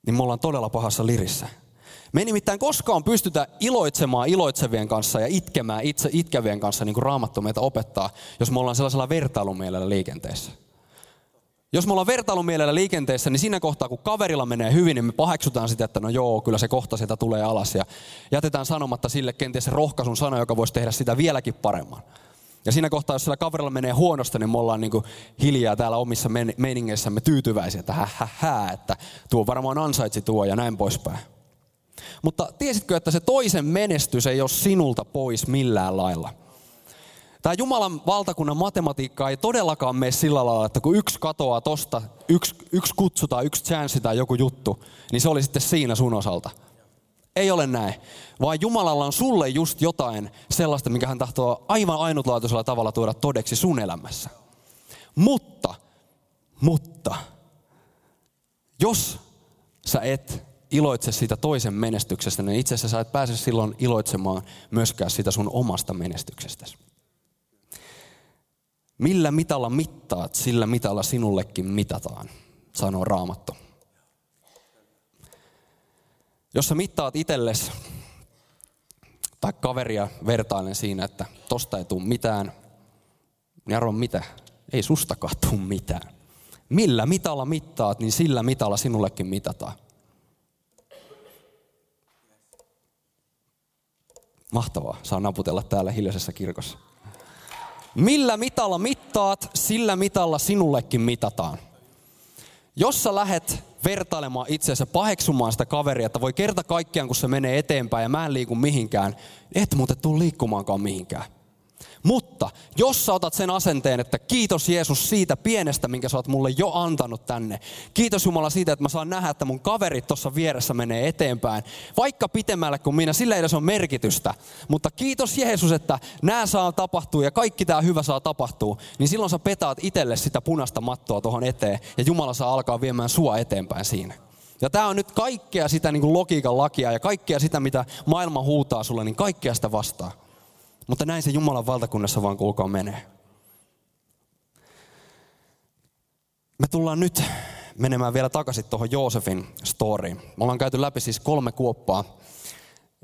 niin me ollaan todella pahassa lirissä. Me ei nimittäin koskaan pystytä iloitsemaan iloitsevien kanssa ja itkemään itse itkevien kanssa, niin kuin Raamattu meitä opettaa, jos me ollaan sellaisella vertailumielellä liikenteessä. Jos me ollaan vertailumielellä liikenteessä, niin siinä kohtaa, kun kaverilla menee hyvin, niin me paheksutaan sitä, että no joo, kyllä se kohta sieltä tulee alas. Ja jätetään sanomatta sille kenties rohkaisun sana, joka voisi tehdä sitä vieläkin paremman. Ja siinä kohtaa, jos sillä kaverilla menee huonosti, niin me ollaan niin hiljaa täällä omissa meiningeissämme tyytyväisiä, että hä, hä, hä, että tuo varmaan ansaitsi tuo ja näin poispäin. Mutta tiesitkö, että se toisen menestys ei ole sinulta pois millään lailla? Tämä Jumalan valtakunnan matematiikka ei todellakaan mene sillä lailla, että kun yksi katoaa tosta, yksi, yksi kutsu tai yksi chanssi tai joku juttu, niin se oli sitten siinä sun osalta. Ei ole näin. Vaan Jumalalla on sulle just jotain sellaista, mikä hän tahtoo aivan ainutlaatuisella tavalla tuoda todeksi sun elämässä. Mutta, Mutta jos sä et iloitse siitä toisen menestyksestä, niin itse asiassa sä et pääse silloin iloitsemaan myöskään sitä sun omasta menestyksestäsi. Millä mitalla mittaat, sillä mitalla sinullekin mitataan, sanoo Raamattu. Jos sä mittaat itsellesi tai kaveria vertailen siinä, että tosta ei tule mitään, niin arvo mitä? Ei sustakaan tule mitään. Millä mitalla mittaat, niin sillä mitalla sinullekin mitataan. Mahtavaa, saa naputella täällä hiljaisessa kirkossa. Millä mitalla mittaat, sillä mitalla sinullekin mitataan. Jos sä lähet vertailemaan itseänsä, paheksumaan sitä kaveria, että voi kerta kaikkiaan, kun se menee eteenpäin ja mä en liiku mihinkään, et muuten tuu liikkumaankaan mihinkään. Mutta jos sä otat sen asenteen, että kiitos Jeesus siitä pienestä, minkä sä oot mulle jo antanut tänne. Kiitos Jumala siitä, että mä saan nähdä, että mun kaverit tuossa vieressä menee eteenpäin. Vaikka pitemmälle kuin minä, sillä ei edes ole merkitystä. Mutta kiitos Jeesus, että nämä saa tapahtua ja kaikki tämä hyvä saa tapahtua. Niin silloin sä petaat itselle sitä punaista mattoa tuohon eteen ja Jumala saa alkaa viemään sua eteenpäin siinä. Ja tämä on nyt kaikkea sitä niin kuin logiikan lakia ja kaikkea sitä, mitä maailma huutaa sulle, niin kaikkea sitä vastaa. Mutta näin se Jumalan valtakunnassa vaan kuulkaa menee. Me tullaan nyt menemään vielä takaisin tuohon Joosefin storyin. Me ollaan käyty läpi siis kolme kuoppaa,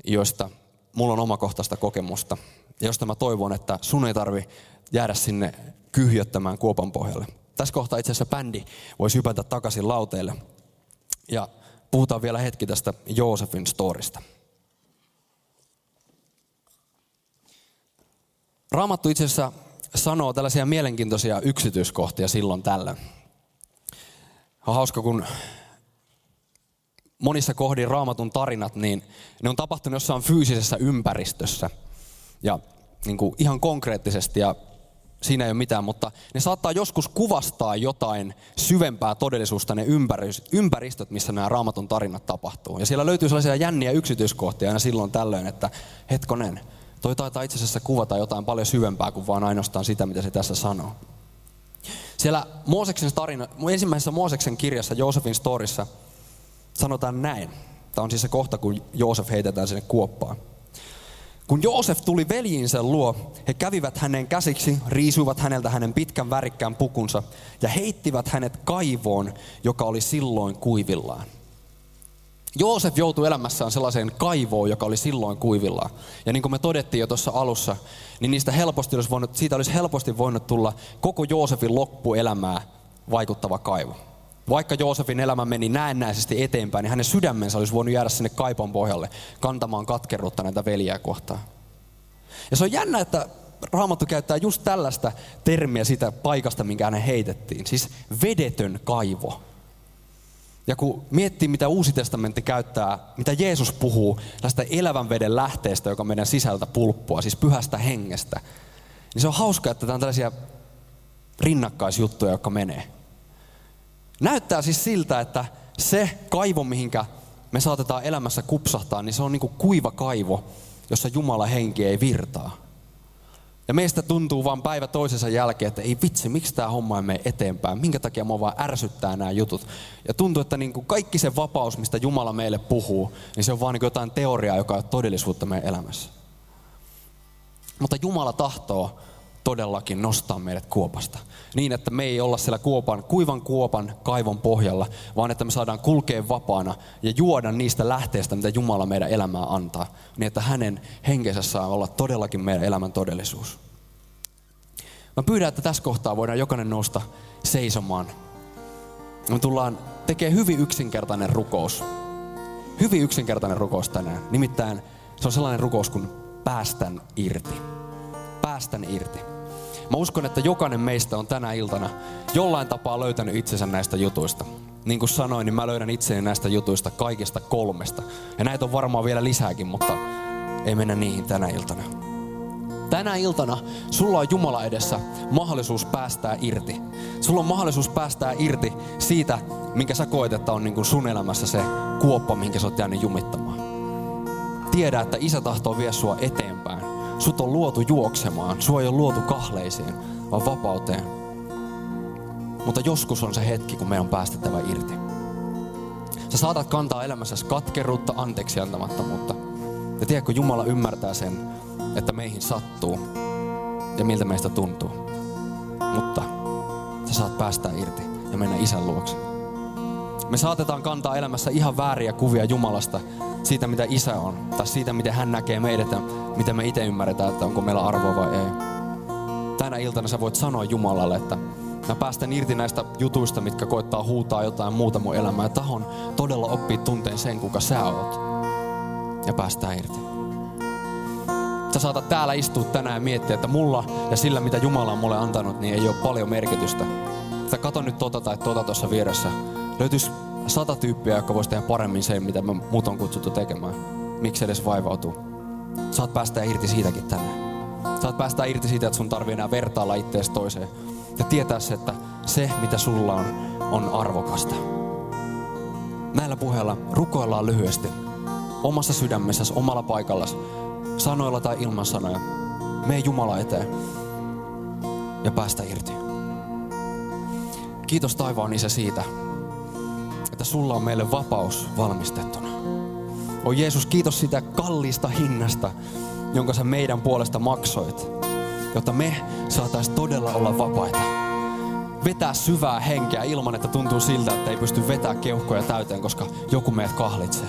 joista mulla on omakohtaista kokemusta. Ja josta mä toivon, että sun ei tarvi jäädä sinne kyhjöttämään kuopan pohjalle. Tässä kohtaa itse asiassa bändi voisi hypätä takaisin lauteille. Ja puhutaan vielä hetki tästä Joosefin storista. Raamattu itse asiassa sanoo tällaisia mielenkiintoisia yksityiskohtia silloin tällä. On hauska, kun monissa kohdin raamatun tarinat, niin ne on tapahtunut jossain fyysisessä ympäristössä. Ja niin kuin ihan konkreettisesti ja siinä ei ole mitään, mutta ne saattaa joskus kuvastaa jotain syvempää todellisuutta, ne ympäristöt, missä nämä raamatun tarinat tapahtuu. Ja siellä löytyy sellaisia jänniä yksityiskohtia aina silloin tällöin, että hetkonen, Toi taitaa itse asiassa kuvata jotain paljon syvempää kuin vaan ainoastaan sitä, mitä se tässä sanoo. Siellä Mooseksen tarina, ensimmäisessä Mooseksen kirjassa, Joosefin storissa, sanotaan näin. Tämä on siis se kohta, kun Joosef heitetään sinne kuoppaan. Kun Joosef tuli veljinsä luo, he kävivät hänen käsiksi, riisuivat häneltä hänen pitkän värikkään pukunsa ja heittivät hänet kaivoon, joka oli silloin kuivillaan. Joosef joutui elämässään sellaiseen kaivoon, joka oli silloin kuivilla. Ja niin kuin me todettiin jo tuossa alussa, niin niistä helposti olisi voinut, siitä olisi helposti voinut tulla koko Joosefin loppuelämää vaikuttava kaivo. Vaikka Joosefin elämä meni näennäisesti eteenpäin, niin hänen sydämensä olisi voinut jäädä sinne kaipon pohjalle kantamaan katkeruutta näitä veljiä kohtaan. Ja se on jännä, että Raamattu käyttää just tällaista termiä siitä paikasta, minkä hänen heitettiin. Siis vedetön kaivo. Ja kun miettii, mitä Uusi testamentti käyttää, mitä Jeesus puhuu tästä elävän veden lähteestä, joka meidän sisältä pulppua, siis pyhästä hengestä, niin se on hauska, että tämä on tällaisia rinnakkaisjuttuja, jotka menee. Näyttää siis siltä, että se kaivo, mihinkä me saatetaan elämässä kupsahtaa, niin se on niin kuin kuiva kaivo, jossa Jumala henki ei virtaa. Ja meistä tuntuu vaan päivä toisensa jälkeen, että ei vitsi, miksi tämä homma ei mene eteenpäin, minkä takia mua vaan ärsyttää nämä jutut. Ja tuntuu, että niin kuin kaikki se vapaus, mistä Jumala meille puhuu, niin se on vaan niin jotain teoriaa, joka on todellisuutta meidän elämässä. Mutta Jumala tahtoo todellakin nostaa meidät kuopasta. Niin, että me ei olla siellä kuopan, kuivan kuopan kaivon pohjalla, vaan että me saadaan kulkea vapaana ja juoda niistä lähteistä, mitä Jumala meidän elämää antaa. Niin, että hänen henkensä saa olla todellakin meidän elämän todellisuus. Mä pyydän, että tässä kohtaa voidaan jokainen nousta seisomaan. Me tullaan tekemään hyvin yksinkertainen rukous. Hyvin yksinkertainen rukous tänään. Nimittäin se on sellainen rukous, kun päästän irti. Päästän irti. Mä uskon, että jokainen meistä on tänä iltana jollain tapaa löytänyt itsensä näistä jutuista. Niin kuin sanoin, niin mä löydän itseni näistä jutuista kaikista kolmesta. Ja näitä on varmaan vielä lisääkin, mutta ei mennä niihin tänä iltana. Tänä iltana sulla on Jumala edessä mahdollisuus päästää irti. Sulla on mahdollisuus päästää irti siitä, minkä sä koet, että on niin kuin sun elämässä se kuoppa, minkä sä oot jäänyt jumittamaan. Tiedä, että isä tahtoo vie sua eteenpäin Sut on luotu juoksemaan. Sua ei ole luotu kahleisiin, vaan vapauteen. mutta joskus on se hetki, kun meidän on päästettävä irti. Sä saatat kantaa elämässäsi katkeruutta, anteeksi antamattomuutta. Ja tiedätkö, Jumala ymmärtää sen, että meihin sattuu ja miltä meistä tuntuu. Mutta sä saat päästä irti ja mennä isän luokse. Me saatetaan kantaa elämässä ihan vääriä kuvia Jumalasta, siitä mitä isä on, tai siitä miten hän näkee meidät ja miten me itse ymmärretään, että onko meillä arvoa vai ei. Tänä iltana sä voit sanoa Jumalalle, että mä päästän irti näistä jutuista, mitkä koittaa huutaa jotain muuta mun elämää. Tahon todella oppii tunteen sen, kuka sä oot. Ja päästää irti. Sä saatat täällä istua tänään ja miettiä, että mulla ja sillä, mitä Jumala on mulle antanut, niin ei ole paljon merkitystä. Sä kato nyt tota tai tota tuossa vieressä. Löytyisi sata tyyppiä, jotka vois tehdä paremmin sen, mitä me muut on kutsuttu tekemään. Miksi edes vaivautuu? Saat päästä irti siitäkin tänään. Saat päästä irti siitä, että sun tarvii enää vertailla ittees toiseen. Ja tietää se, että se, mitä sulla on, on arvokasta. Näillä puheilla rukoillaan lyhyesti. Omassa sydämessäsi, omalla paikallasi, sanoilla tai ilman sanoja. Mene Jumala eteen ja päästä irti. Kiitos taivaan isä siitä, että sulla on meille vapaus valmistettuna. O Jeesus, kiitos sitä kalliista hinnasta, jonka sä meidän puolesta maksoit, jotta me saataisiin todella olla vapaita. Vetää syvää henkeä ilman, että tuntuu siltä, että ei pysty vetää keuhkoja täyteen, koska joku meidät kahlitsee.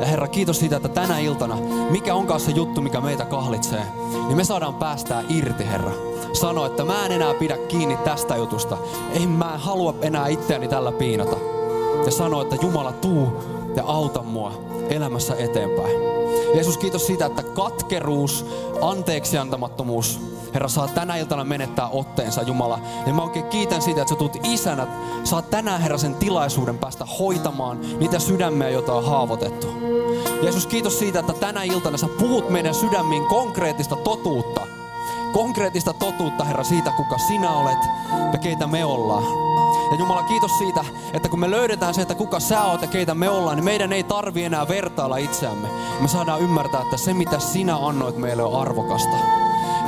Ja Herra, kiitos siitä, että tänä iltana, mikä onkaan se juttu, mikä meitä kahlitsee, niin me saadaan päästää irti, Herra. Sano, että mä en enää pidä kiinni tästä jutusta. Ei mä halua enää itseäni tällä piinata. Ja sano, että Jumala tuu ja auta mua elämässä eteenpäin. Jeesus, kiitos siitä, että katkeruus, anteeksiantamattomuus, Herra, saa tänä iltana menettää otteensa, Jumala. Ja mä oikein kiitän siitä, että sä tulet isänä, saat tänään, Herra, sen tilaisuuden päästä hoitamaan niitä sydämiä, joita on haavoitettu. Jeesus, kiitos siitä, että tänä iltana sä puhut meidän sydämiin konkreettista totuutta. Konkreettista totuutta, Herra, siitä, kuka sinä olet ja keitä me ollaan. Ja Jumala, kiitos siitä, että kun me löydetään se, että kuka sä oot ja keitä me ollaan, niin meidän ei tarvi enää vertailla itseämme. Me saadaan ymmärtää, että se mitä sinä annoit meille on arvokasta.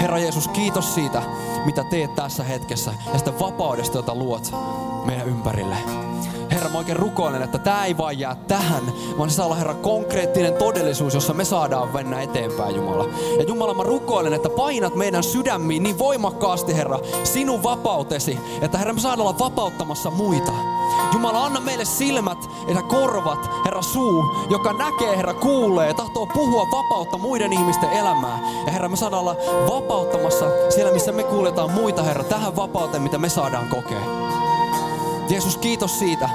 Herra Jeesus, kiitos siitä, mitä teet tässä hetkessä ja sitä vapaudesta, jota luot meidän ympärille. Herra, mä oikein rukoilen, että tämä ei vaan jää tähän, vaan se saa olla, Herra, konkreettinen todellisuus, jossa me saadaan mennä eteenpäin, Jumala. Ja Jumala, mä rukoilen, että painat meidän sydämiin niin voimakkaasti, Herra, sinun vapautesi, että Herra, me saadaan olla vapauttamassa muita. Jumala, anna meille silmät ja korvat, Herra, suu, joka näkee, Herra, kuulee, tahtoo puhua vapautta muiden ihmisten elämään. Ja Herra, me saadaan olla vapauttamassa siellä, missä me kuuletaan muita, Herra, tähän vapauteen, mitä me saadaan kokea. Jeesus, kiitos siitä,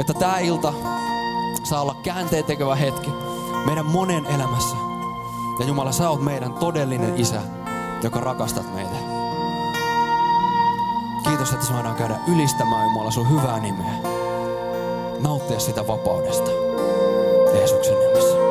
että tämä ilta saa olla käänteen tekevä hetki meidän monen elämässä. Ja Jumala, sä oot meidän todellinen isä, joka rakastat meitä. Kiitos, että saadaan käydä ylistämään Jumala sun hyvää nimeä. Nauttia sitä vapaudesta. Jeesuksen nimessä.